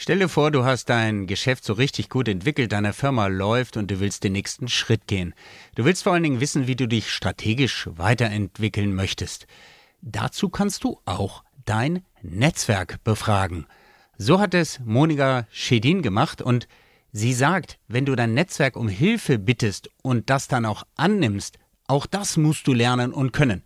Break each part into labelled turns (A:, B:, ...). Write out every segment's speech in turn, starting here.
A: Stell dir vor, du hast dein Geschäft so richtig gut entwickelt, deine Firma läuft und du willst den nächsten Schritt gehen. Du willst vor allen Dingen wissen, wie du dich strategisch weiterentwickeln möchtest. Dazu kannst du auch dein Netzwerk befragen. So hat es Monika Schedin gemacht und sie sagt, wenn du dein Netzwerk um Hilfe bittest und das dann auch annimmst, auch das musst du lernen und können.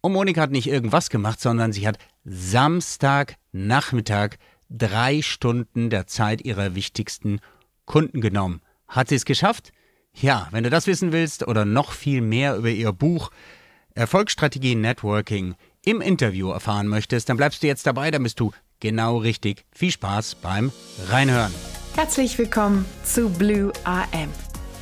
A: Und Monika hat nicht irgendwas gemacht, sondern sie hat Samstagnachmittag drei Stunden der Zeit ihrer wichtigsten Kunden genommen. Hat sie es geschafft? Ja, wenn du das wissen willst oder noch viel mehr über ihr Buch Erfolgsstrategie Networking im Interview erfahren möchtest, dann bleibst du jetzt dabei, dann bist du genau richtig. Viel Spaß beim Reinhören.
B: Herzlich willkommen zu Blue AM,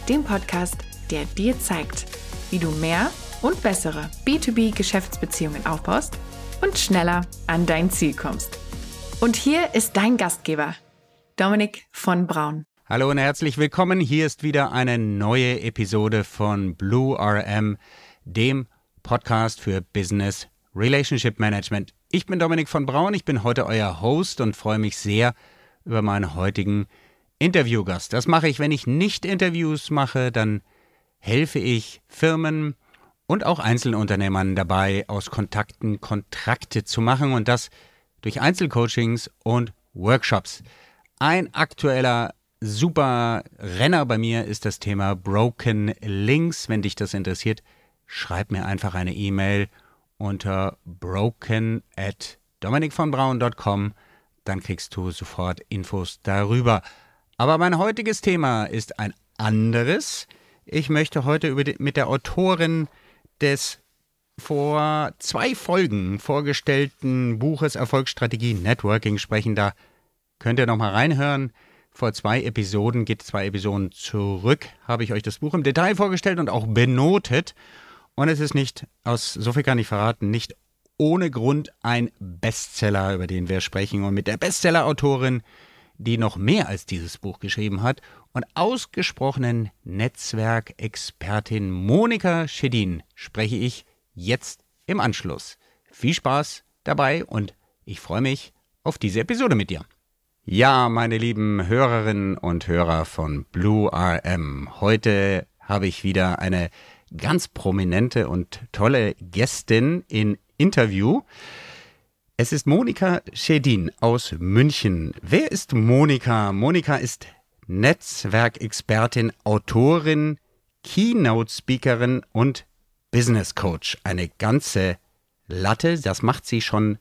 B: dem Podcast, der dir zeigt, wie du mehr und bessere B2B-Geschäftsbeziehungen aufbaust und schneller an dein Ziel kommst. Und hier ist dein Gastgeber, Dominik von Braun.
A: Hallo und herzlich willkommen. Hier ist wieder eine neue Episode von Blue RM, dem Podcast für Business Relationship Management. Ich bin Dominik von Braun, ich bin heute euer Host und freue mich sehr über meinen heutigen Interviewgast. Das mache ich, wenn ich nicht Interviews mache, dann helfe ich Firmen und auch Einzelunternehmern dabei, aus Kontakten Kontrakte zu machen und das durch Einzelcoachings und Workshops. Ein aktueller super Renner bei mir ist das Thema Broken Links. Wenn dich das interessiert, schreib mir einfach eine E-Mail unter broken at dominikvonbraun.com. Dann kriegst du sofort Infos darüber. Aber mein heutiges Thema ist ein anderes. Ich möchte heute die, mit der Autorin des vor zwei Folgen vorgestellten Buches Erfolgsstrategie Networking sprechen. Da könnt ihr nochmal reinhören. Vor zwei Episoden, geht zwei Episoden zurück, habe ich euch das Buch im Detail vorgestellt und auch benotet. Und es ist nicht, aus so viel kann ich verraten, nicht ohne Grund ein Bestseller, über den wir sprechen. Und mit der Bestseller-Autorin, die noch mehr als dieses Buch geschrieben hat und ausgesprochenen Netzwerkexpertin Monika Schedin spreche ich jetzt im Anschluss. Viel Spaß dabei und ich freue mich auf diese Episode mit dir. Ja, meine lieben Hörerinnen und Hörer von Blue RM. Heute habe ich wieder eine ganz prominente und tolle Gästin in Interview. Es ist Monika Schedin aus München. Wer ist Monika? Monika ist Netzwerkexpertin, Autorin, Keynote-Speakerin und Business Coach. Eine ganze Latte. Das macht sie schon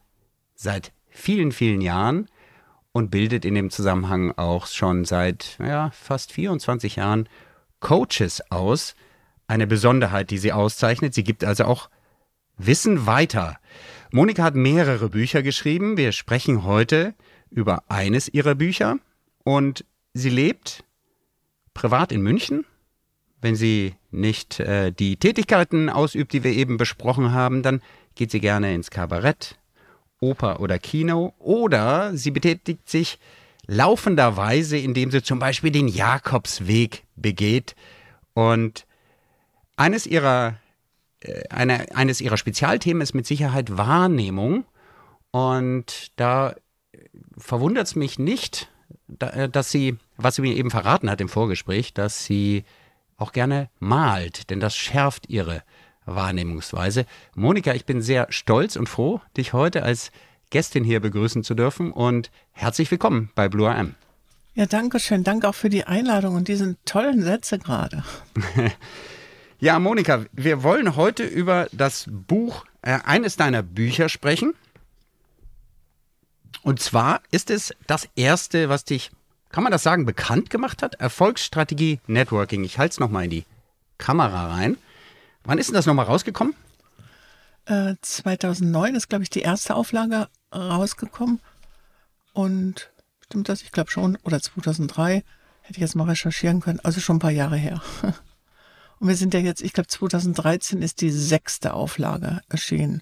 A: seit vielen, vielen Jahren und bildet in dem Zusammenhang auch schon seit ja, fast 24 Jahren Coaches aus. Eine Besonderheit, die sie auszeichnet. Sie gibt also auch Wissen weiter. Monika hat mehrere Bücher geschrieben. Wir sprechen heute über eines ihrer Bücher und sie lebt privat in München wenn sie nicht äh, die Tätigkeiten ausübt, die wir eben besprochen haben, dann geht sie gerne ins Kabarett, Oper oder Kino oder sie betätigt sich laufenderweise, indem sie zum Beispiel den Jakobsweg begeht und eines ihrer, äh, eine, eines ihrer Spezialthemen ist mit Sicherheit Wahrnehmung und da verwundert es mich nicht, äh, dass sie, was sie mir eben verraten hat im Vorgespräch, dass sie auch gerne malt, denn das schärft ihre Wahrnehmungsweise. Monika, ich bin sehr stolz und froh, dich heute als Gästin hier begrüßen zu dürfen und herzlich willkommen bei Blue AM.
C: Ja, danke schön. Danke auch für die Einladung und diesen tollen Sätze gerade.
A: ja, Monika, wir wollen heute über das Buch, äh, eines deiner Bücher sprechen. Und zwar ist es das erste, was dich kann man das sagen, bekannt gemacht hat? Erfolgsstrategie Networking. Ich halte es nochmal in die Kamera rein. Wann ist denn das nochmal rausgekommen?
C: Äh, 2009 ist, glaube ich, die erste Auflage rausgekommen. Und stimmt das? Ich glaube schon. Oder 2003. Hätte ich jetzt mal recherchieren können. Also schon ein paar Jahre her. Und wir sind ja jetzt, ich glaube, 2013 ist die sechste Auflage erschienen.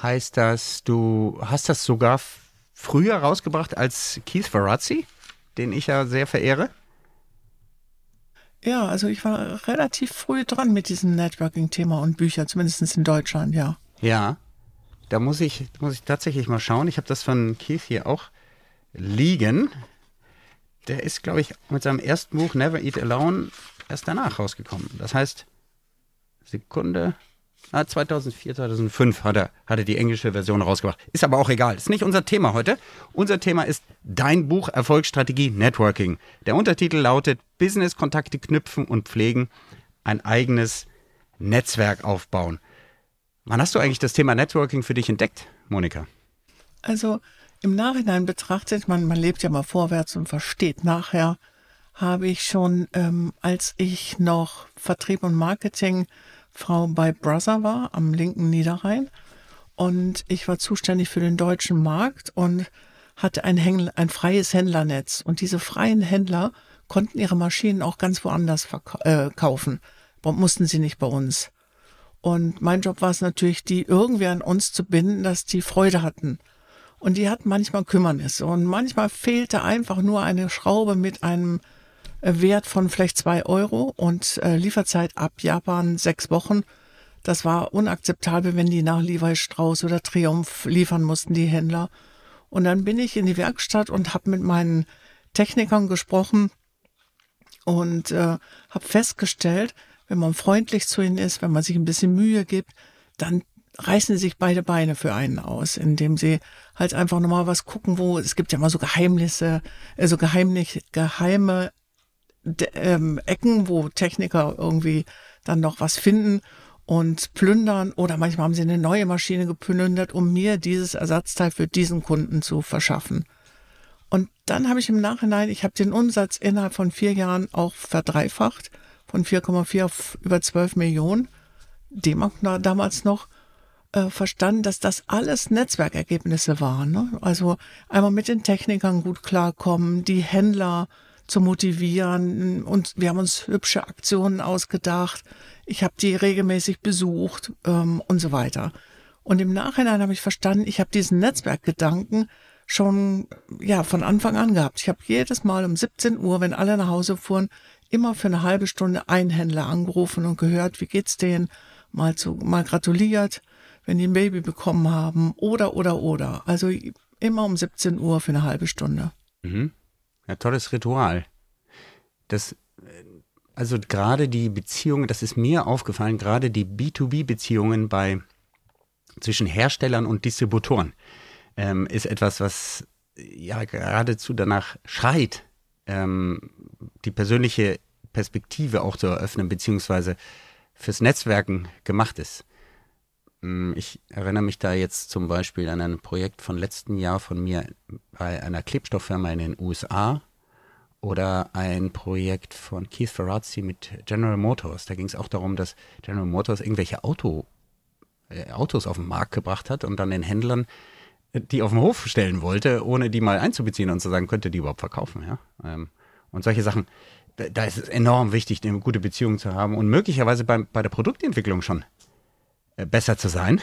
A: Heißt das, du hast das sogar früher rausgebracht als Keith Ferrazzi? Den ich ja sehr verehre?
C: Ja, also ich war relativ früh dran mit diesem Networking-Thema und Bücher, zumindest in Deutschland, ja.
A: Ja, da muss ich, muss ich tatsächlich mal schauen. Ich habe das von Keith hier auch liegen. Der ist, glaube ich, mit seinem ersten Buch Never Eat Alone erst danach rausgekommen. Das heißt, Sekunde. Ah, 2004, 2005 hat er, hat er die englische Version rausgebracht. Ist aber auch egal. Ist nicht unser Thema heute. Unser Thema ist dein Buch Erfolgsstrategie Networking. Der Untertitel lautet Business-Kontakte knüpfen und pflegen, ein eigenes Netzwerk aufbauen. Wann hast du eigentlich das Thema Networking für dich entdeckt, Monika?
C: Also im Nachhinein betrachtet, man, man lebt ja mal vorwärts und versteht nachher, habe ich schon, ähm, als ich noch Vertrieb und Marketing Frau bei Brother war am linken Niederrhein und ich war zuständig für den deutschen Markt und hatte ein, Händler, ein freies Händlernetz und diese freien Händler konnten ihre Maschinen auch ganz woanders äh, mussten sie nicht bei uns. Und mein Job war es natürlich, die irgendwie an uns zu binden, dass die Freude hatten. Und die hatten manchmal Kümmernisse und manchmal fehlte einfach nur eine Schraube mit einem Wert von vielleicht zwei Euro und äh, Lieferzeit ab Japan sechs Wochen. Das war unakzeptabel, wenn die nach Levi Strauss oder Triumph liefern mussten, die Händler. Und dann bin ich in die Werkstatt und habe mit meinen Technikern gesprochen und äh, habe festgestellt, wenn man freundlich zu ihnen ist, wenn man sich ein bisschen Mühe gibt, dann reißen sie sich beide Beine für einen aus, indem sie halt einfach nochmal was gucken, wo es gibt ja immer so Geheimnisse, also geheimlich, geheime ähm, Ecken, wo Techniker irgendwie dann noch was finden und plündern oder manchmal haben sie eine neue Maschine geplündert, um mir dieses Ersatzteil für diesen Kunden zu verschaffen. Und dann habe ich im Nachhinein, ich habe den Umsatz innerhalb von vier Jahren auch verdreifacht, von 4,4 auf über 12 Millionen D-Mark damals noch äh, verstanden, dass das alles Netzwerkergebnisse waren. Ne? Also einmal mit den Technikern gut klarkommen, die Händler zu motivieren. Und wir haben uns hübsche Aktionen ausgedacht. Ich habe die regelmäßig besucht ähm, und so weiter. Und im Nachhinein habe ich verstanden, ich habe diesen Netzwerkgedanken schon ja von Anfang an gehabt. Ich habe jedes Mal um 17 Uhr, wenn alle nach Hause fuhren, immer für eine halbe Stunde einen Händler angerufen und gehört, wie geht's denen, mal zu mal gratuliert, wenn die ein Baby bekommen haben oder oder oder. Also immer um 17 Uhr für eine halbe Stunde.
A: Mhm. Ja, tolles Ritual. Das, also gerade die Beziehungen, das ist mir aufgefallen, gerade die B2B-Beziehungen bei zwischen Herstellern und Distributoren ähm, ist etwas, was ja geradezu danach schreit, ähm, die persönliche Perspektive auch zu eröffnen, beziehungsweise fürs Netzwerken gemacht ist. Mm, ich erinnere mich da jetzt zum Beispiel an ein Projekt von letzten Jahr von mir bei einer Klebstofffirma in den USA oder ein Projekt von Keith Ferrazzi mit General Motors. Da ging es auch darum, dass General Motors irgendwelche Auto, äh, Autos auf den Markt gebracht hat und dann den Händlern äh, die auf den Hof stellen wollte, ohne die mal einzubeziehen und zu sagen, könnte die überhaupt verkaufen. Ja? Ähm, und solche Sachen, da, ist es enorm wichtig, eine gute Beziehung zu haben und möglicherweise beim, bei der Produktentwicklung schon besser zu sein,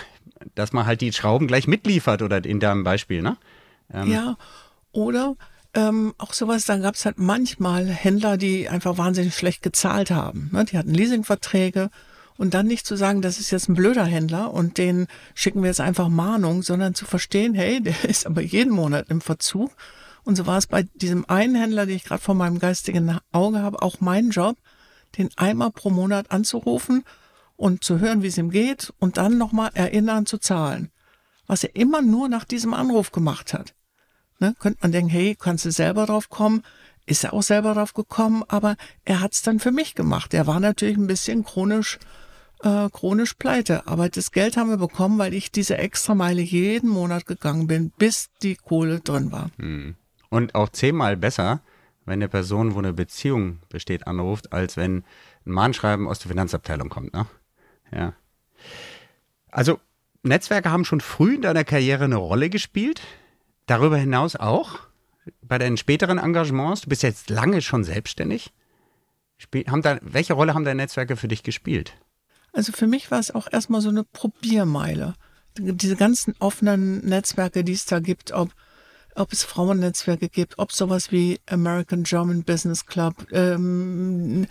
A: dass man halt die Schrauben gleich mitliefert oder in deinem Beispiel, ne?
C: Ähm, ja, oder ähm, auch sowas, da gab es halt manchmal Händler, die einfach wahnsinnig schlecht gezahlt haben. Ne? Die hatten Leasingverträge und dann nicht zu sagen, das ist jetzt ein blöder Händler und den schicken wir jetzt einfach Mahnung, sondern zu verstehen, hey, der ist aber jeden Monat im Verzug. Und so war es bei diesem einen Händler, den ich gerade vor meinem geistigen Auge habe, auch mein Job, den einmal pro Monat anzurufen und zu hören, wie es ihm geht und dann nochmal erinnern zu zahlen. Was er immer nur nach diesem Anruf gemacht hat. Ne? Könnte man denken, hey, kannst du selber drauf kommen? Ist er auch selber drauf gekommen, aber er hat es dann für mich gemacht. Er war natürlich ein bisschen chronisch, äh, chronisch pleite. Aber das Geld haben wir bekommen, weil ich diese extra Meile jeden Monat gegangen bin, bis die Kohle drin war.
A: Hm. Und auch zehnmal besser, wenn eine Person, wo eine Beziehung besteht, anruft, als wenn ein Mahnschreiben aus der Finanzabteilung kommt. Ne? Ja. Also Netzwerke haben schon früh in deiner Karriere eine Rolle gespielt. Darüber hinaus auch bei deinen späteren Engagements. Du bist jetzt lange schon selbstständig. Spiel, haben da, welche Rolle haben deine Netzwerke für dich gespielt?
C: Also für mich war es auch erstmal so eine Probiermeile. Diese ganzen offenen Netzwerke, die es da gibt, ob, ob es Frauennetzwerke gibt, ob sowas wie American German Business Club, ähm,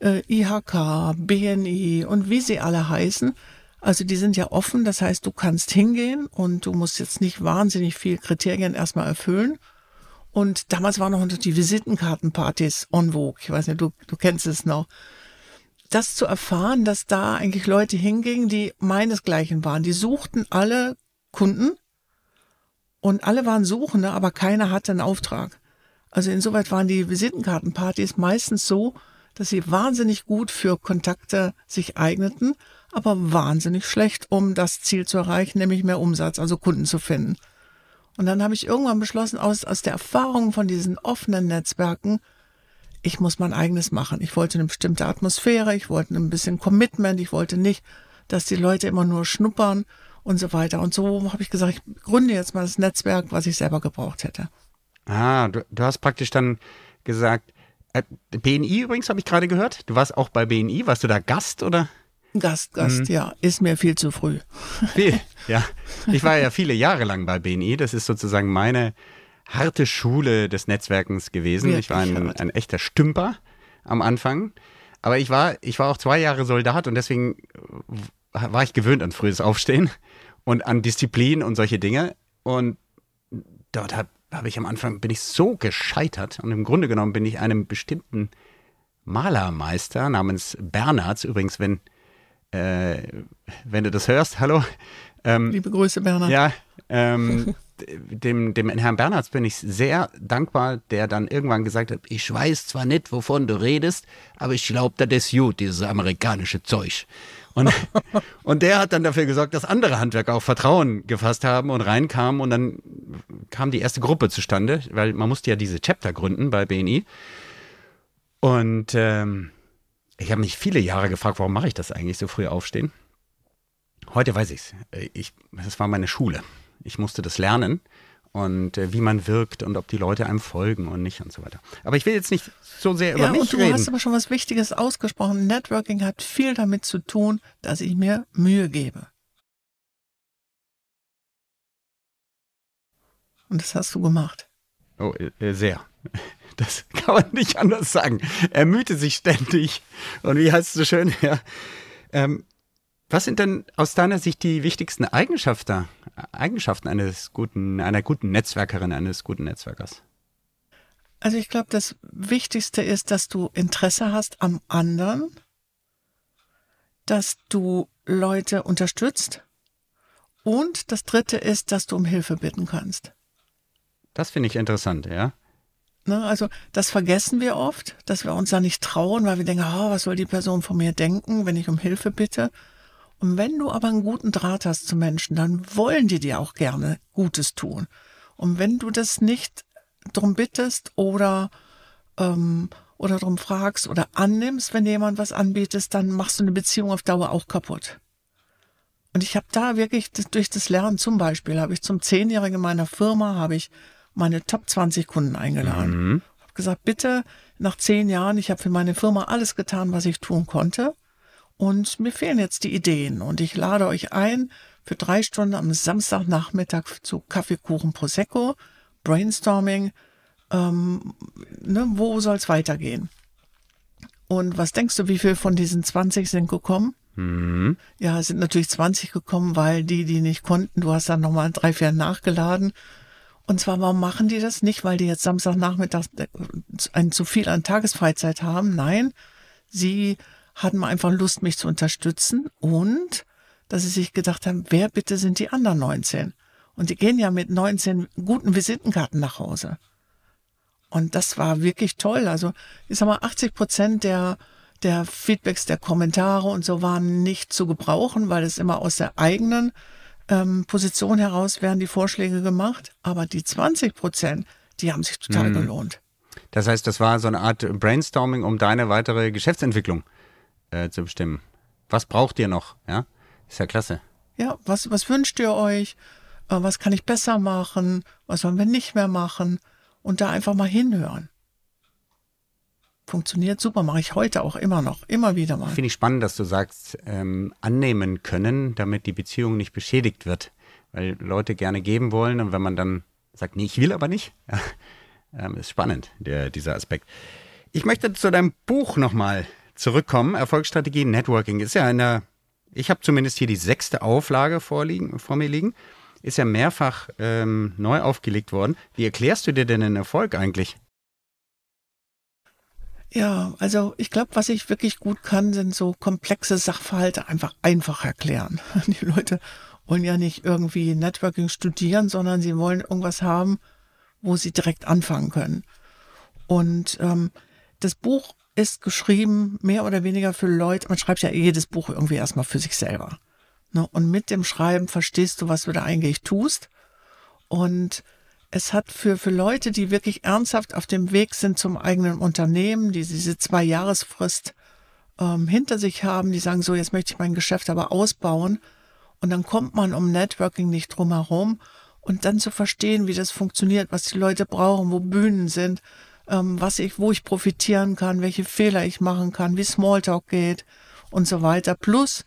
C: äh, IHK, BNI und wie sie alle heißen. Also die sind ja offen, das heißt, du kannst hingehen und du musst jetzt nicht wahnsinnig viel Kriterien erstmal erfüllen. Und damals waren noch die Visitenkartenpartys en vogue. Ich weiß nicht, du, du kennst es noch. Das zu erfahren, dass da eigentlich Leute hingingen, die meinesgleichen waren. Die suchten alle Kunden und alle waren Suchende, aber keiner hatte einen Auftrag. Also insoweit waren die Visitenkartenpartys meistens so, dass sie wahnsinnig gut für Kontakte sich eigneten, aber wahnsinnig schlecht, um das Ziel zu erreichen, nämlich mehr Umsatz, also Kunden zu finden. Und dann habe ich irgendwann beschlossen, aus, aus der Erfahrung von diesen offenen Netzwerken, ich muss mein eigenes machen. Ich wollte eine bestimmte Atmosphäre, ich wollte ein bisschen Commitment, ich wollte nicht, dass die Leute immer nur schnuppern und so weiter. Und so habe ich gesagt, ich gründe jetzt mal das Netzwerk, was ich selber gebraucht hätte.
A: Ah, du, du hast praktisch dann gesagt, BNI übrigens habe ich gerade gehört. Du warst auch bei BNI, warst du da Gast oder?
C: Gast, Gast, mhm. ja, ist mir viel zu früh.
A: Viel, ja. Ich war ja viele Jahre lang bei BNI. Das ist sozusagen meine harte Schule des Netzwerkens gewesen. Wirklich ich war ein, ein, echter Stümper am Anfang. Aber ich war, ich war auch zwei Jahre Soldat und deswegen war ich gewöhnt an frühes Aufstehen und an Disziplin und solche Dinge. Und dort habe hab ich am Anfang, bin ich so gescheitert. Und im Grunde genommen bin ich einem bestimmten Malermeister namens Bernhards, übrigens, wenn äh, wenn du das hörst, hallo.
C: Ähm, Liebe Grüße, Bernhard.
A: Ja, ähm, dem, dem Herrn Bernhards bin ich sehr dankbar, der dann irgendwann gesagt hat, ich weiß zwar nicht, wovon du redest, aber ich glaube, das ist gut, dieses amerikanische Zeug. Und, und der hat dann dafür gesorgt, dass andere Handwerker auch Vertrauen gefasst haben und reinkamen und dann kam die erste Gruppe zustande, weil man musste ja diese Chapter gründen bei BNI. Und ähm, ich habe mich viele Jahre gefragt, warum mache ich das eigentlich, so früh aufstehen? Heute weiß ich's. Ich Das war meine Schule. Ich musste das lernen und äh, wie man wirkt und ob die Leute einem folgen und nicht und so weiter. Aber ich will jetzt nicht so sehr über ja, mich
C: und du
A: reden.
C: hast aber schon was Wichtiges ausgesprochen. Networking hat viel damit zu tun, dass ich mir Mühe gebe. Und das hast du gemacht.
A: Oh, äh, sehr. Das kann man nicht anders sagen. Er mühte sich ständig. Und wie heißt es so schön? Ja. Ähm, was sind denn aus deiner Sicht die wichtigsten Eigenschaften, Eigenschaften eines guten, einer guten Netzwerkerin, eines guten Netzwerkers?
C: Also ich glaube, das Wichtigste ist, dass du Interesse hast am anderen, dass du Leute unterstützt und das Dritte ist, dass du um Hilfe bitten kannst.
A: Das finde ich interessant, ja.
C: Ne, also das vergessen wir oft, dass wir uns da nicht trauen, weil wir denken, oh, was soll die Person von mir denken, wenn ich um Hilfe bitte. Und wenn du aber einen guten Draht hast zu Menschen, dann wollen die dir auch gerne Gutes tun. Und wenn du das nicht drum bittest oder ähm, oder drum fragst oder annimmst, wenn jemand was anbietet, dann machst du eine Beziehung auf Dauer auch kaputt. Und ich habe da wirklich durch das Lernen zum Beispiel, habe ich zum Zehnjährigen meiner Firma, habe ich meine Top 20 Kunden eingeladen. Mhm. Habe gesagt, bitte nach zehn Jahren, ich habe für meine Firma alles getan, was ich tun konnte. Und mir fehlen jetzt die Ideen. Und ich lade euch ein für drei Stunden am Samstagnachmittag zu Kaffeekuchen Prosecco, Brainstorming. Ähm, ne, wo soll es weitergehen? Und was denkst du, wie viel von diesen 20 sind gekommen? Mhm. Ja, es sind natürlich 20 gekommen, weil die, die nicht konnten, du hast dann nochmal drei, vier nachgeladen. Und zwar, warum machen die das? Nicht, weil die jetzt Samstagnachmittag äh, ein zu viel an Tagesfreizeit haben. Nein, sie hatten einfach Lust, mich zu unterstützen und dass sie sich gedacht haben, wer bitte sind die anderen 19? Und die gehen ja mit 19 guten Visitenkarten nach Hause. Und das war wirklich toll. Also, ich sag mal, 80 Prozent der, der Feedbacks, der Kommentare und so waren nicht zu gebrauchen, weil es immer aus der eigenen ähm, Position heraus werden die Vorschläge gemacht, aber die 20 Prozent, die haben sich total mhm. gelohnt.
A: Das heißt, das war so eine Art Brainstorming, um deine weitere Geschäftsentwicklung äh, zu bestimmen. Was braucht ihr noch? Ja, ist ja klasse.
C: Ja, was, was wünscht ihr euch? Äh, was kann ich besser machen? Was sollen wir nicht mehr machen? Und da einfach mal hinhören funktioniert super, mache ich heute auch immer noch, immer wieder mal.
A: Finde ich spannend, dass du sagst, ähm, annehmen können, damit die Beziehung nicht beschädigt wird, weil Leute gerne geben wollen und wenn man dann sagt, nee, ich will aber nicht, ja, ähm, ist spannend, der, dieser Aspekt. Ich möchte zu deinem Buch nochmal zurückkommen. Erfolgsstrategie Networking ist ja in der, ich habe zumindest hier die sechste Auflage vorliegen, vor mir liegen. ist ja mehrfach ähm, neu aufgelegt worden. Wie erklärst du dir denn den Erfolg eigentlich?
C: Ja, also ich glaube, was ich wirklich gut kann, sind so komplexe Sachverhalte einfach einfach erklären. Die Leute wollen ja nicht irgendwie Networking studieren, sondern sie wollen irgendwas haben, wo sie direkt anfangen können. Und ähm, das Buch ist geschrieben mehr oder weniger für Leute, man schreibt ja jedes Buch irgendwie erstmal für sich selber. Ne? Und mit dem Schreiben verstehst du, was du da eigentlich tust. Und es hat für, für Leute, die wirklich ernsthaft auf dem Weg sind zum eigenen Unternehmen, die diese zwei Jahresfrist ähm, hinter sich haben, die sagen, so, jetzt möchte ich mein Geschäft aber ausbauen. Und dann kommt man um Networking nicht drum herum. Und dann zu verstehen, wie das funktioniert, was die Leute brauchen, wo Bühnen sind, ähm, was ich, wo ich profitieren kann, welche Fehler ich machen kann, wie Smalltalk geht und so weiter. Plus,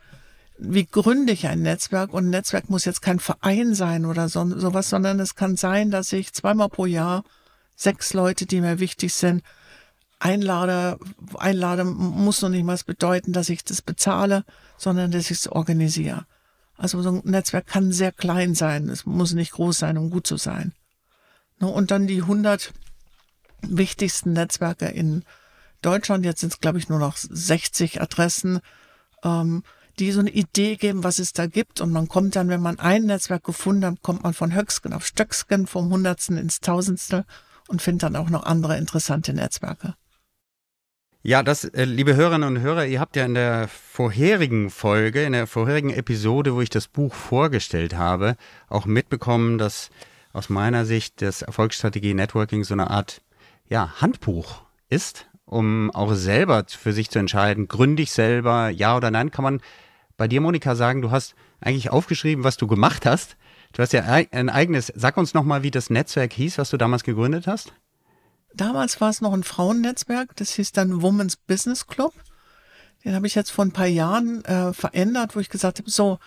C: wie gründe ich ein Netzwerk? Und ein Netzwerk muss jetzt kein Verein sein oder so, sowas, sondern es kann sein, dass ich zweimal pro Jahr sechs Leute, die mir wichtig sind, einlade. Einlade muss noch nicht mal bedeuten, dass ich das bezahle, sondern dass ich es organisiere. Also so ein Netzwerk kann sehr klein sein. Es muss nicht groß sein, um gut zu sein. Ne, und dann die 100 wichtigsten Netzwerke in Deutschland. Jetzt sind es, glaube ich, nur noch 60 Adressen. Ähm, die so eine Idee geben, was es da gibt. Und man kommt dann, wenn man ein Netzwerk gefunden hat, kommt man von Höcksken auf Stöcksken, vom Hundertsten ins Tausendstel und findet dann auch noch andere interessante Netzwerke.
A: Ja, das, äh, liebe Hörerinnen und Hörer, ihr habt ja in der vorherigen Folge, in der vorherigen Episode, wo ich das Buch vorgestellt habe, auch mitbekommen, dass aus meiner Sicht das Erfolgsstrategie Networking so eine Art ja, Handbuch ist, um auch selber für sich zu entscheiden, gründe ich selber, ja oder nein, kann man bei dir, Monika, sagen, du hast eigentlich aufgeschrieben, was du gemacht hast. Du hast ja ein eigenes, sag uns nochmal, wie das Netzwerk hieß, was du damals gegründet hast.
C: Damals war es noch ein Frauennetzwerk, das hieß dann Women's Business Club. Den habe ich jetzt vor ein paar Jahren äh, verändert, wo ich gesagt habe, so,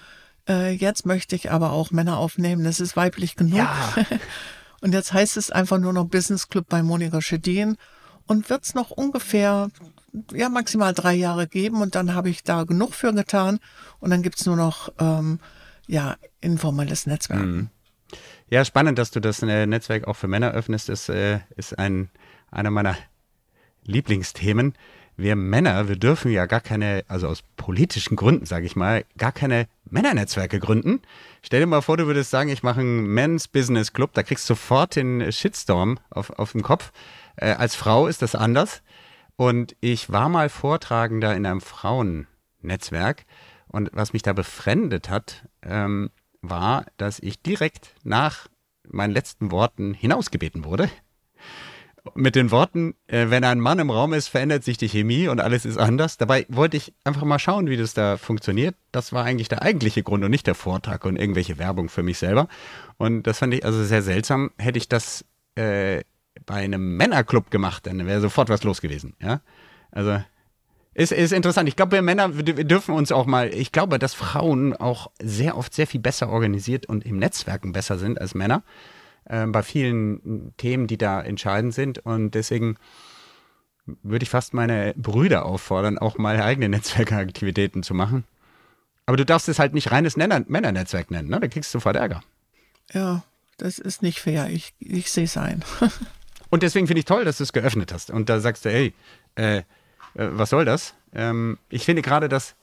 C: äh, jetzt möchte ich aber auch Männer aufnehmen, das ist weiblich genug. Ja. und jetzt heißt es einfach nur noch Business Club bei Monika Schedin und wird es noch ungefähr ja maximal drei Jahre geben und dann habe ich da genug für getan und dann gibt es nur noch ähm, ja informelles Netzwerk. Mhm.
A: Ja, spannend, dass du das äh, Netzwerk auch für Männer öffnest. Das äh, ist ein, einer meiner Lieblingsthemen. Wir Männer, wir dürfen ja gar keine, also aus politischen Gründen, sage ich mal, gar keine Männernetzwerke gründen. Stell dir mal vor, du würdest sagen, ich mache einen Men's Business Club, da kriegst du sofort den Shitstorm auf, auf dem Kopf. Äh, als Frau ist das anders. Und ich war mal Vortragender in einem Frauennetzwerk. Und was mich da befremdet hat, ähm, war, dass ich direkt nach meinen letzten Worten hinausgebeten wurde. Mit den Worten, äh, wenn ein Mann im Raum ist, verändert sich die Chemie und alles ist anders. Dabei wollte ich einfach mal schauen, wie das da funktioniert. Das war eigentlich der eigentliche Grund und nicht der Vortrag und irgendwelche Werbung für mich selber. Und das fand ich also sehr seltsam. Hätte ich das äh, bei einem Männerclub gemacht, dann wäre sofort was los gewesen. Ja, also ist, ist interessant. Ich glaube, wir Männer wir dürfen uns auch mal, ich glaube, dass Frauen auch sehr oft sehr viel besser organisiert und im Netzwerken besser sind als Männer. Äh, bei vielen Themen, die da entscheidend sind. Und deswegen würde ich fast meine Brüder auffordern, auch mal eigene Netzwerkaktivitäten zu machen. Aber du darfst es halt nicht reines Männernetzwerk nennen, ne? Da kriegst du sofort Ärger.
C: Ja, das ist nicht fair. Ich, ich sehe es ein.
A: Und deswegen finde ich toll, dass du es geöffnet hast. Und da sagst du, hey, äh, äh, was soll das? Ähm, ich finde gerade, dass,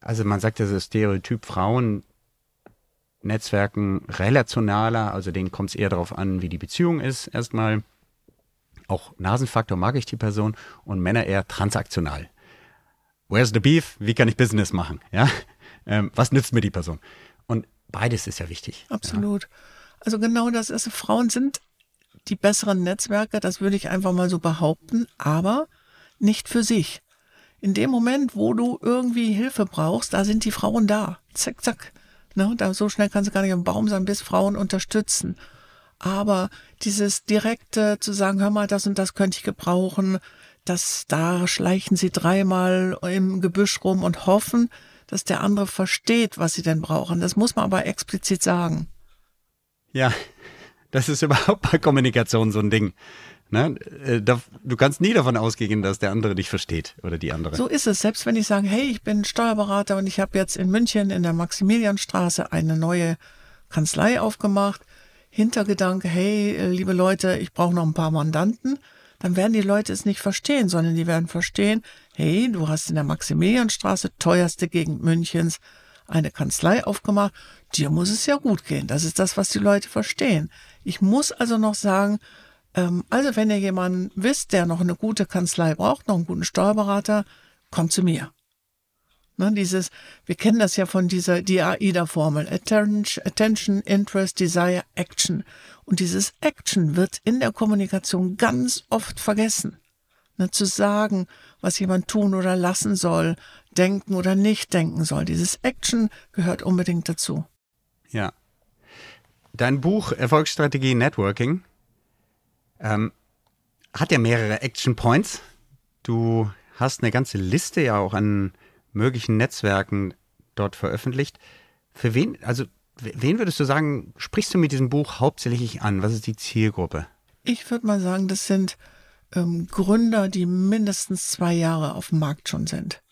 A: also man sagt ja so Stereotyp Frauen, Netzwerken relationaler, also denen kommt es eher darauf an, wie die Beziehung ist, erstmal. Auch Nasenfaktor mag ich die Person und Männer eher transaktional. Where's the beef? Wie kann ich Business machen? Ja? Ähm, was nützt mir die Person? Und beides ist ja wichtig.
C: Absolut. Ja. Also genau das ist, Frauen sind die besseren Netzwerke, das würde ich einfach mal so behaupten, aber nicht für sich. In dem Moment, wo du irgendwie Hilfe brauchst, da sind die Frauen da. Zack, zack. Ne, da, so schnell kannst du gar nicht im Baum sein, bis Frauen unterstützen. Aber dieses direkte zu sagen, hör mal, das und das könnte ich gebrauchen, dass da schleichen sie dreimal im Gebüsch rum und hoffen, dass der andere versteht, was sie denn brauchen. Das muss man aber explizit sagen.
A: Ja, das ist überhaupt bei Kommunikation so ein Ding. Ne? Äh, du kannst nie davon ausgehen, dass der andere dich versteht oder die andere.
C: So ist es. Selbst wenn ich sage, hey, ich bin Steuerberater und ich habe jetzt in München in der Maximilianstraße eine neue Kanzlei aufgemacht, Hintergedanke, hey, liebe Leute, ich brauche noch ein paar Mandanten, dann werden die Leute es nicht verstehen, sondern die werden verstehen, hey, du hast in der Maximilianstraße, teuerste Gegend Münchens, eine Kanzlei aufgemacht, dir muss es ja gut gehen. Das ist das, was die Leute verstehen. Ich muss also noch sagen, also wenn ihr jemanden wisst, der noch eine gute Kanzlei braucht, noch einen guten Steuerberater, kommt zu mir. Ne, dieses, wir kennen das ja von dieser, die AIDA-Formel. Attention, Attention, Interest, Desire, Action. Und dieses Action wird in der Kommunikation ganz oft vergessen. Ne, zu sagen, was jemand tun oder lassen soll, denken oder nicht denken soll. Dieses Action gehört unbedingt dazu.
A: Ja. Dein Buch Erfolgsstrategie Networking ähm, hat ja mehrere Action Points. Du hast eine ganze Liste ja auch an möglichen Netzwerken dort veröffentlicht. Für wen, also wen würdest du sagen, sprichst du mit diesem Buch hauptsächlich an? Was ist die Zielgruppe?
C: Ich würde mal sagen, das sind ähm, Gründer, die mindestens zwei Jahre auf dem Markt schon sind.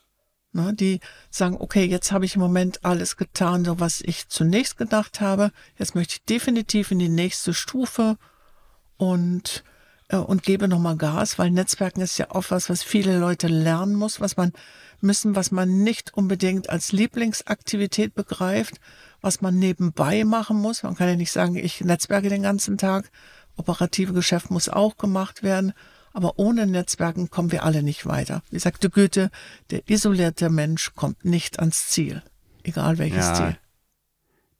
C: Ne, die sagen, okay, jetzt habe ich im Moment alles getan, so was ich zunächst gedacht habe. Jetzt möchte ich definitiv in die nächste Stufe und äh, und gebe nochmal Gas, weil Netzwerken ist ja oft was, was viele Leute lernen muss, was man müssen, was man nicht unbedingt als Lieblingsaktivität begreift, was man nebenbei machen muss. Man kann ja nicht sagen, ich netzwerke den ganzen Tag. Operative Geschäft muss auch gemacht werden. Aber ohne Netzwerken kommen wir alle nicht weiter. Wie sagte Goethe, der isolierte Mensch kommt nicht ans Ziel. Egal welches ja, Ziel.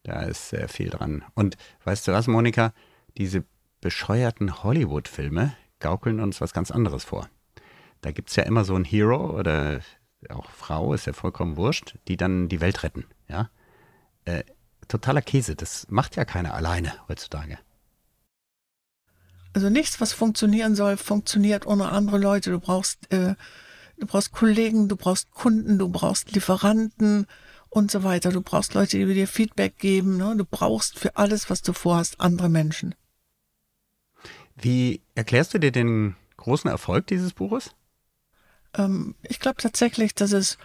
A: Da ist sehr viel dran. Und weißt du was, Monika? Diese bescheuerten Hollywood-Filme gaukeln uns was ganz anderes vor. Da gibt es ja immer so einen Hero oder auch Frau, ist ja vollkommen wurscht, die dann die Welt retten. Ja? Äh, totaler Käse, das macht ja keiner alleine heutzutage.
C: Also nichts, was funktionieren soll, funktioniert ohne andere Leute. Du brauchst, äh, du brauchst Kollegen, du brauchst Kunden, du brauchst Lieferanten und so weiter. Du brauchst Leute, die dir Feedback geben. Ne? Du brauchst für alles, was du vorhast, andere Menschen.
A: Wie erklärst du dir den großen Erfolg dieses Buches?
C: Ähm, ich glaube tatsächlich, dass es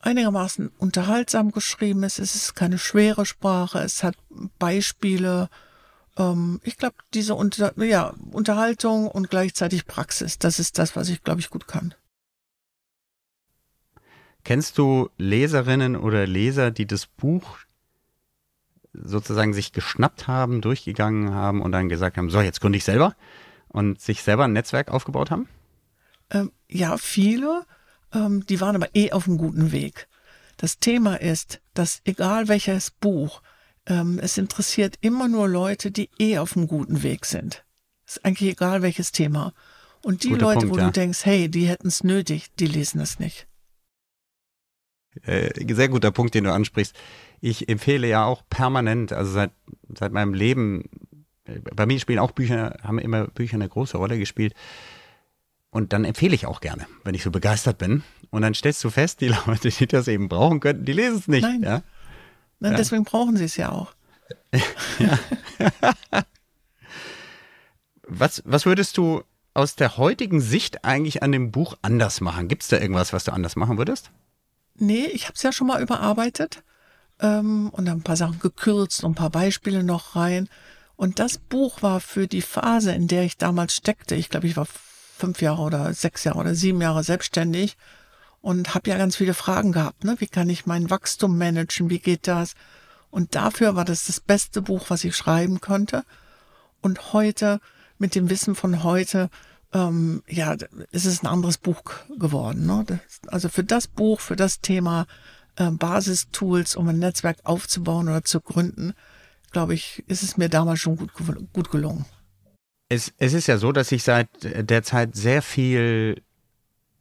C: einigermaßen unterhaltsam geschrieben ist. Es ist keine schwere Sprache. Es hat Beispiele. Ähm, ich glaube, diese Unter ja, Unterhaltung und gleichzeitig Praxis, das ist das, was ich, glaube ich, gut kann.
A: Kennst du Leserinnen oder Leser, die das Buch sozusagen sich geschnappt haben, durchgegangen haben und dann gesagt haben, so, jetzt gründe ich selber und sich selber ein Netzwerk aufgebaut haben?
C: Ähm, ja, viele, ähm, die waren aber eh auf einem guten Weg. Das Thema ist, dass egal welches Buch, ähm, es interessiert immer nur Leute, die eh auf einem guten Weg sind. Ist eigentlich egal welches Thema. Und die Guter Leute, Punkt, wo ja. du denkst, hey, die hätten es nötig, die lesen es nicht.
A: Äh, sehr guter Punkt, den du ansprichst ich empfehle ja auch permanent, also seit, seit meinem Leben, bei mir spielen auch Bücher, haben immer Bücher eine große Rolle gespielt. Und dann empfehle ich auch gerne, wenn ich so begeistert bin. Und dann stellst du fest, die Leute, die das eben brauchen könnten, die lesen es nicht.
C: Nein.
A: Ja?
C: Nein, ja. deswegen brauchen sie es ja auch.
A: was, was würdest du aus der heutigen Sicht eigentlich an dem Buch anders machen? Gibt es da irgendwas, was du anders machen würdest?
C: Nee, ich habe es ja schon mal überarbeitet ähm, und ein paar Sachen gekürzt und ein paar Beispiele noch rein. Und das Buch war für die Phase, in der ich damals steckte. Ich glaube, ich war fünf Jahre oder sechs Jahre oder sieben Jahre selbstständig und habe ja ganz viele Fragen gehabt. Ne? Wie kann ich mein Wachstum managen? Wie geht das? Und dafür war das das beste Buch, was ich schreiben konnte. Und heute, mit dem Wissen von heute, ähm, ja, ist es ein anderes Buch geworden. Ne? Das, also für das Buch, für das Thema äh, Basistools, um ein Netzwerk aufzubauen oder zu gründen, glaube ich, ist es mir damals schon gut, gut gelungen.
A: Es, es ist ja so, dass sich seit der Zeit sehr viel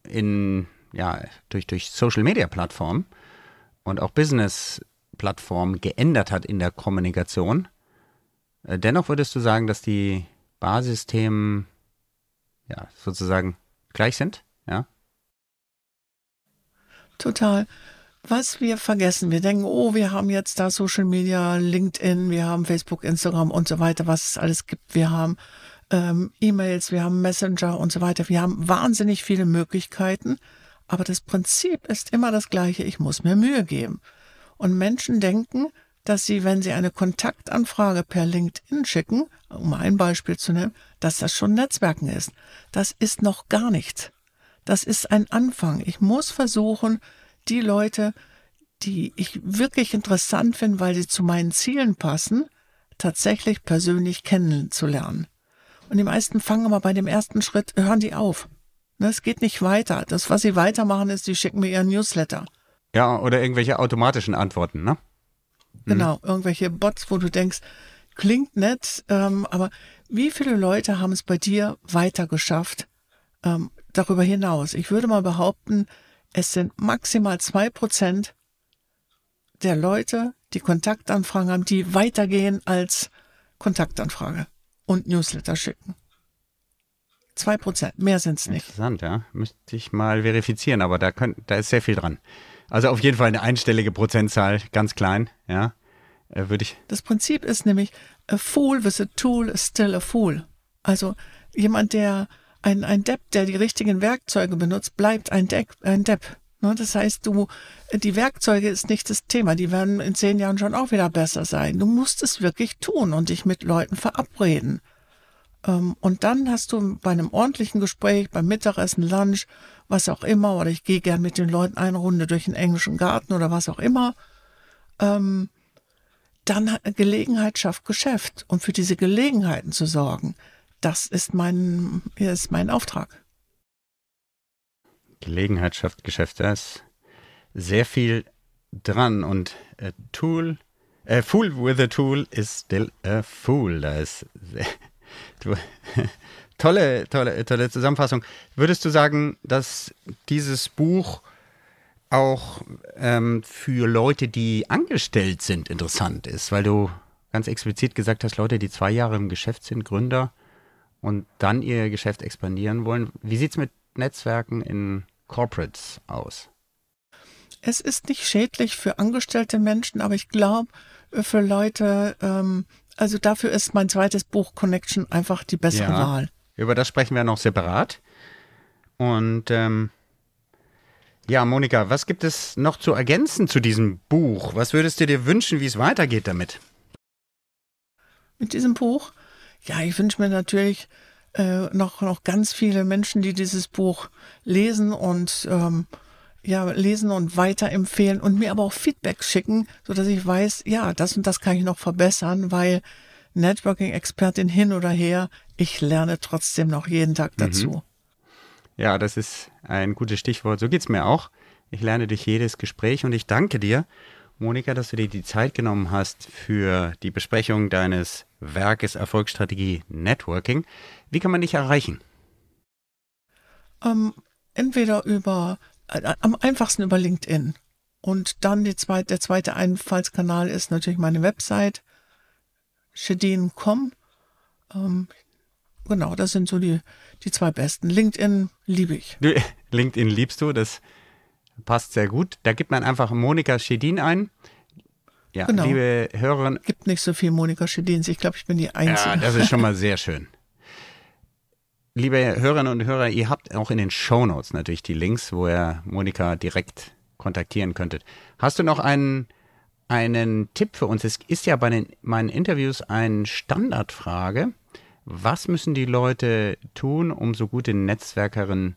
A: in, ja, durch, durch Social Media Plattformen und auch Business Plattformen geändert hat in der Kommunikation. Äh, dennoch würdest du sagen, dass die Basisthemen ja, sozusagen gleich sind, ja?
C: Total was wir vergessen. Wir denken, oh, wir haben jetzt da Social Media, LinkedIn, wir haben Facebook, Instagram und so weiter, was es alles gibt. Wir haben ähm, E-Mails, wir haben Messenger und so weiter. Wir haben wahnsinnig viele Möglichkeiten, aber das Prinzip ist immer das gleiche. Ich muss mir Mühe geben. Und Menschen denken, dass Sie, wenn Sie eine Kontaktanfrage per LinkedIn schicken, um ein Beispiel zu nennen, dass das schon Netzwerken ist. Das ist noch gar nichts. Das ist ein Anfang. Ich muss versuchen, die Leute, die ich wirklich interessant finde, weil sie zu meinen Zielen passen, tatsächlich persönlich kennenzulernen. Und die meisten fangen aber bei dem ersten Schritt, hören die auf. Ne, es geht nicht weiter. Das, was sie weitermachen, ist, die schicken mir ihren Newsletter.
A: Ja, oder irgendwelche automatischen Antworten, ne?
C: Genau, irgendwelche Bots, wo du denkst, klingt nett, ähm, aber wie viele Leute haben es bei dir weiter geschafft ähm, darüber hinaus? Ich würde mal behaupten, es sind maximal zwei Prozent der Leute, die Kontaktanfragen haben, die weitergehen als Kontaktanfrage und Newsletter schicken. Zwei Prozent, mehr sind es nicht.
A: Interessant, ja. Müsste ich mal verifizieren, aber da, könnt, da ist sehr viel dran. Also auf jeden Fall eine einstellige Prozentzahl, ganz klein, ja. Äh, Würde ich.
C: Das Prinzip ist nämlich, a fool with a tool is still a fool. Also jemand, der ein, ein Depp, der die richtigen Werkzeuge benutzt, bleibt ein, Deck, ein Depp. Ne, das heißt, du, die Werkzeuge ist nicht das Thema. Die werden in zehn Jahren schon auch wieder besser sein. Du musst es wirklich tun und dich mit Leuten verabreden. Ähm, und dann hast du bei einem ordentlichen Gespräch, beim Mittagessen, Lunch, was auch immer, oder ich gehe gern mit den Leuten eine Runde durch den englischen Garten oder was auch immer, ähm, dann Gelegenheit schafft Geschäft. Und für diese Gelegenheiten zu sorgen, das ist mein, ist mein Auftrag.
A: Gelegenheit schafft Geschäft. Da ist sehr viel dran und a Tool, a Fool with a Tool is still a Fool. Da ist du, tolle, tolle, tolle Zusammenfassung. Würdest du sagen, dass dieses Buch auch ähm, für Leute, die angestellt sind, interessant ist? Weil du ganz explizit gesagt hast, Leute, die zwei Jahre im Geschäft sind, Gründer und dann ihr Geschäft expandieren wollen. Wie sieht es mit Netzwerken in Corporates aus?
C: Es ist nicht schädlich für angestellte Menschen, aber ich glaube, für Leute, ähm, also dafür ist mein zweites Buch Connection einfach die bessere
A: Ja.
C: Wahl.
A: Über das sprechen wir noch separat. Und ähm, ja, Monika, was gibt es noch zu ergänzen zu diesem Buch? Was würdest du dir wünschen, wie es weitergeht damit?
C: Mit diesem Buch, ja, ich wünsche mir natürlich äh, noch, noch ganz viele Menschen, die dieses Buch lesen und ähm, ja, lesen und weiterempfehlen und mir aber auch Feedback schicken, so dass ich weiß, ja, das und das kann ich noch verbessern, weil Networking-Expertin hin oder her, ich lerne trotzdem noch jeden Tag dazu.
A: Ja, das ist ein gutes Stichwort. So geht's mir auch. Ich lerne durch jedes Gespräch und ich danke dir, Monika, dass du dir die Zeit genommen hast für die Besprechung deines Werkes Erfolgsstrategie Networking. Wie kann man dich erreichen?
C: Ähm, entweder über, am einfachsten über LinkedIn. Und dann die zweit, der zweite Einfallskanal ist natürlich meine Website, shedin.com. Ähm, genau, das sind so die, die zwei besten. LinkedIn liebe ich.
A: Du, LinkedIn liebst du, das passt sehr gut. Da gibt man einfach Monika Schedin ein. Ja,
C: Genau.
A: liebe Hörerinnen,
C: Gibt nicht so viel Monika Schedins. Ich glaube, ich bin die Einzige.
A: Ja, das ist schon mal sehr schön. Liebe Hörerinnen und Hörer, ihr habt auch in den Shownotes natürlich die Links, wo ihr Monika direkt kontaktieren könntet. Hast du noch einen, einen Tipp für uns? Es ist ja bei den, meinen Interviews eine Standardfrage. Was müssen die Leute tun, um so gute Netzwerkerin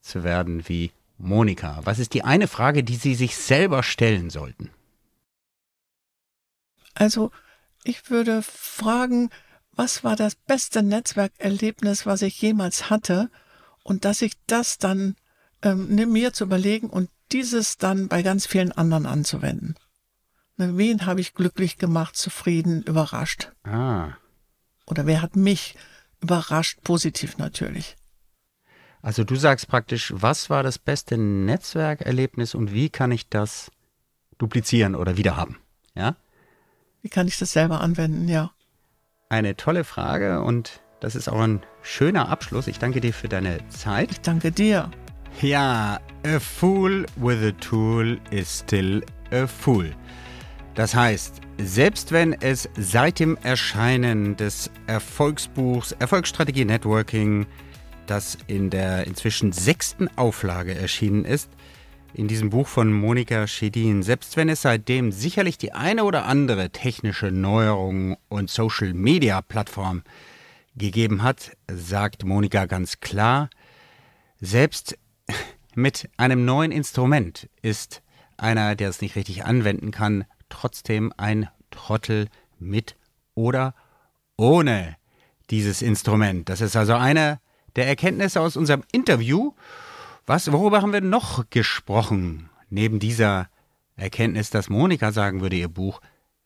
A: zu werden wie Monika? Was ist die eine Frage, die sie sich selber stellen sollten?
C: Also, ich würde fragen, was war das beste Netzwerkerlebnis, was ich jemals hatte? Und dass ich das dann ähm, ne, mir zu überlegen und dieses dann bei ganz vielen anderen anzuwenden. Ne, wen habe ich glücklich gemacht, zufrieden, überrascht?
A: Ah,
C: Oder wer hat mich überrascht, positiv natürlich?
A: Also du sagst praktisch, was war das beste Netzwerkerlebnis und wie kann ich das duplizieren oder wiederhaben? Ja?
C: Wie kann ich das selber anwenden? Ja.
A: Eine tolle Frage und das ist auch ein schöner Abschluss. Ich danke dir für deine Zeit.
C: Ich danke dir.
A: Ja, a fool with a tool is still a fool. Das heißt, selbst wenn es seit dem Erscheinen des Erfolgsbuchs Erfolgsstrategie Networking, das in der inzwischen sechsten Auflage erschienen ist, in diesem Buch von Monika Schedin. Selbst wenn es seitdem sicherlich die eine oder andere technische Neuerung und Social-Media-Plattform gegeben hat, sagt Monika ganz klar, selbst mit einem neuen Instrument ist einer, der es nicht richtig anwenden kann, trotzdem ein Trottel mit oder ohne dieses Instrument. Das ist also eine der Erkenntnisse aus unserem Interview. Was, worüber haben wir noch gesprochen? Neben dieser Erkenntnis, dass Monika sagen würde, ihr Buch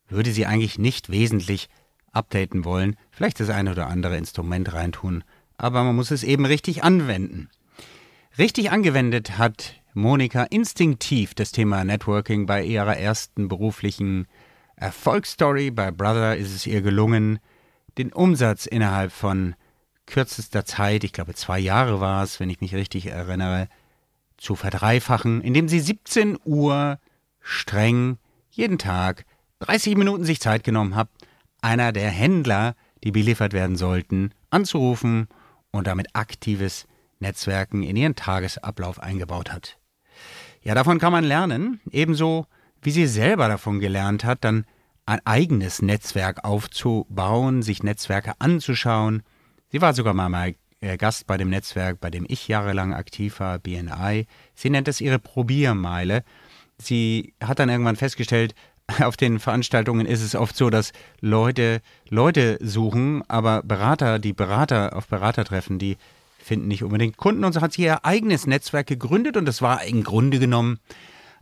A: würde sie eigentlich nicht wesentlich updaten wollen, vielleicht das eine oder andere Instrument reintun, aber man muss es eben richtig anwenden. Richtig angewendet hat Monika instinktiv das Thema Networking bei ihrer ersten beruflichen Erfolgsstory. Bei Brother ist es ihr gelungen, den Umsatz innerhalb von kürzester Zeit, ich glaube zwei Jahre war es, wenn ich mich richtig erinnere, zu verdreifachen, indem sie 17 Uhr streng jeden Tag 30 Minuten sich Zeit genommen hat, einer der Händler, die beliefert werden sollten, anzurufen und damit aktives Netzwerken in ihren Tagesablauf eingebaut hat. Ja, davon kann man lernen, ebenso wie sie selber davon gelernt hat, dann ein eigenes Netzwerk aufzubauen, sich Netzwerke anzuschauen. Sie war sogar mal äh, Gast bei dem Netzwerk, bei dem ich jahrelang aktiv war, BNI. Sie nennt es ihre Probiermeile. Sie hat dann irgendwann festgestellt, auf den Veranstaltungen ist es oft so, dass Leute Leute suchen, aber Berater, die Berater auf Berater treffen, die finden nicht unbedingt Kunden und so hat sie ihr eigenes Netzwerk gegründet und das war im Grunde genommen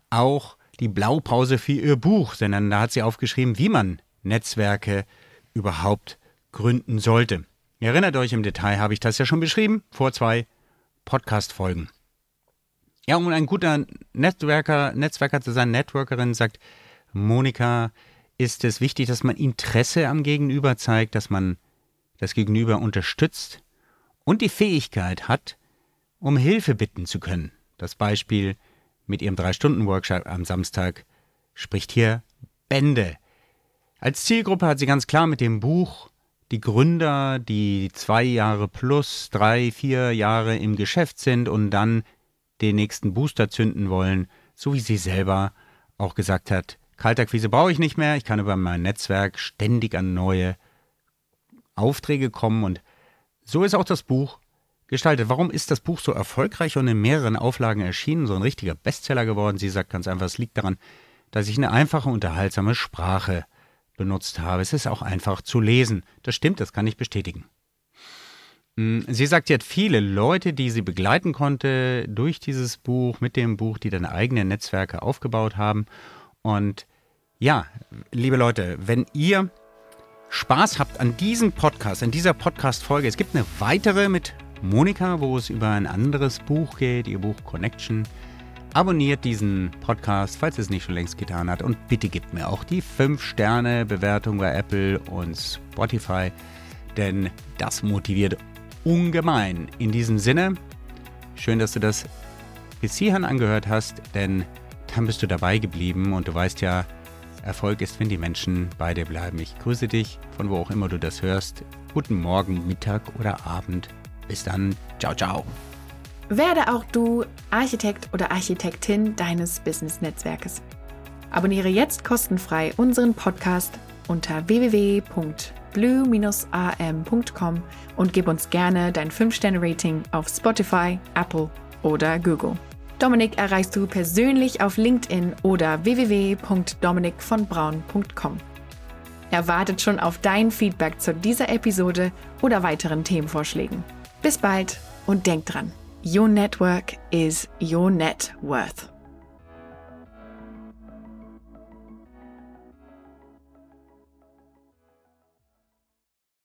A: auch die Blaupause für ihr Buch, sondern da hat sie aufgeschrieben, wie man Netzwerke überhaupt gründen sollte. Ihr erinnert euch, im Detail habe ich das ja schon beschrieben, vor zwei Podcast-Folgen. Ja, um ein guter Netzwerker, Netzwerker zu sein, Networkerin, sagt Monika, ist es wichtig, dass man Interesse am Gegenüber zeigt, dass man das Gegenüber unterstützt und die Fähigkeit hat, um Hilfe bitten zu können. Das Beispiel mit ihrem Drei-Stunden-Workshop am Samstag spricht hier Bände. Als Zielgruppe hat sie ganz klar mit dem Buch die Gründer, die zwei Jahre plus, drei, vier Jahre im Geschäft sind und dann den nächsten Booster zünden wollen, so wie sie selber auch gesagt hat, Kaltakquise brauche ich nicht mehr, ich kann über mein Netzwerk ständig an neue Aufträge kommen und so ist auch das Buch gestaltet. Warum ist das Buch so erfolgreich und in mehreren Auflagen erschienen, so ein richtiger Bestseller geworden? Sie sagt ganz einfach, es liegt daran, dass ich eine einfache, unterhaltsame Sprache benutzt habe. Es ist auch einfach zu lesen. Das stimmt, das kann ich bestätigen. Mm, sie sagt, sie hat viele Leute, die sie begleiten konnte durch dieses Buch, mit dem Buch, die dann eigene Netzwerke aufgebaut haben. Und ja, liebe Leute, wenn ihr Spaß habt an diesem Podcast, an dieser Podcast-Folge, es gibt eine weitere mit Monika, wo es über ein anderes Buch geht, ihr Buch Connection. Abonniert diesen Podcast, falls es nicht schon längst getan hat. Und bitte gebt mir auch die 5-Sterne-Bewertung bei Apple und Spotify, denn das motiviert ungemein. In diesem Sinne, schön, dass du das bis hierhin angehört hast, denn dann bist du dabei geblieben und du weißt ja, Erfolg ist, wenn die Menschen bei dir bleiben. Ich grüße dich, von wo auch immer du das hörst. Guten Morgen, Mittag oder Abend. Bis dann. Ciao, ciao.
B: Werde auch du Architekt oder Architektin deines Business-Netzwerkes. Abonniere jetzt kostenfrei unseren Podcast unter www.blue-am.com und gib uns gerne dein 5-Sterne-Rating auf Spotify, Apple oder Google. Dominik erreichst du persönlich auf LinkedIn oder www.dominikvonbraun.com. Er wartet schon auf dein Feedback zu dieser Episode oder weiteren Themenvorschlägen. Bis bald und denk dran, your network is your net worth.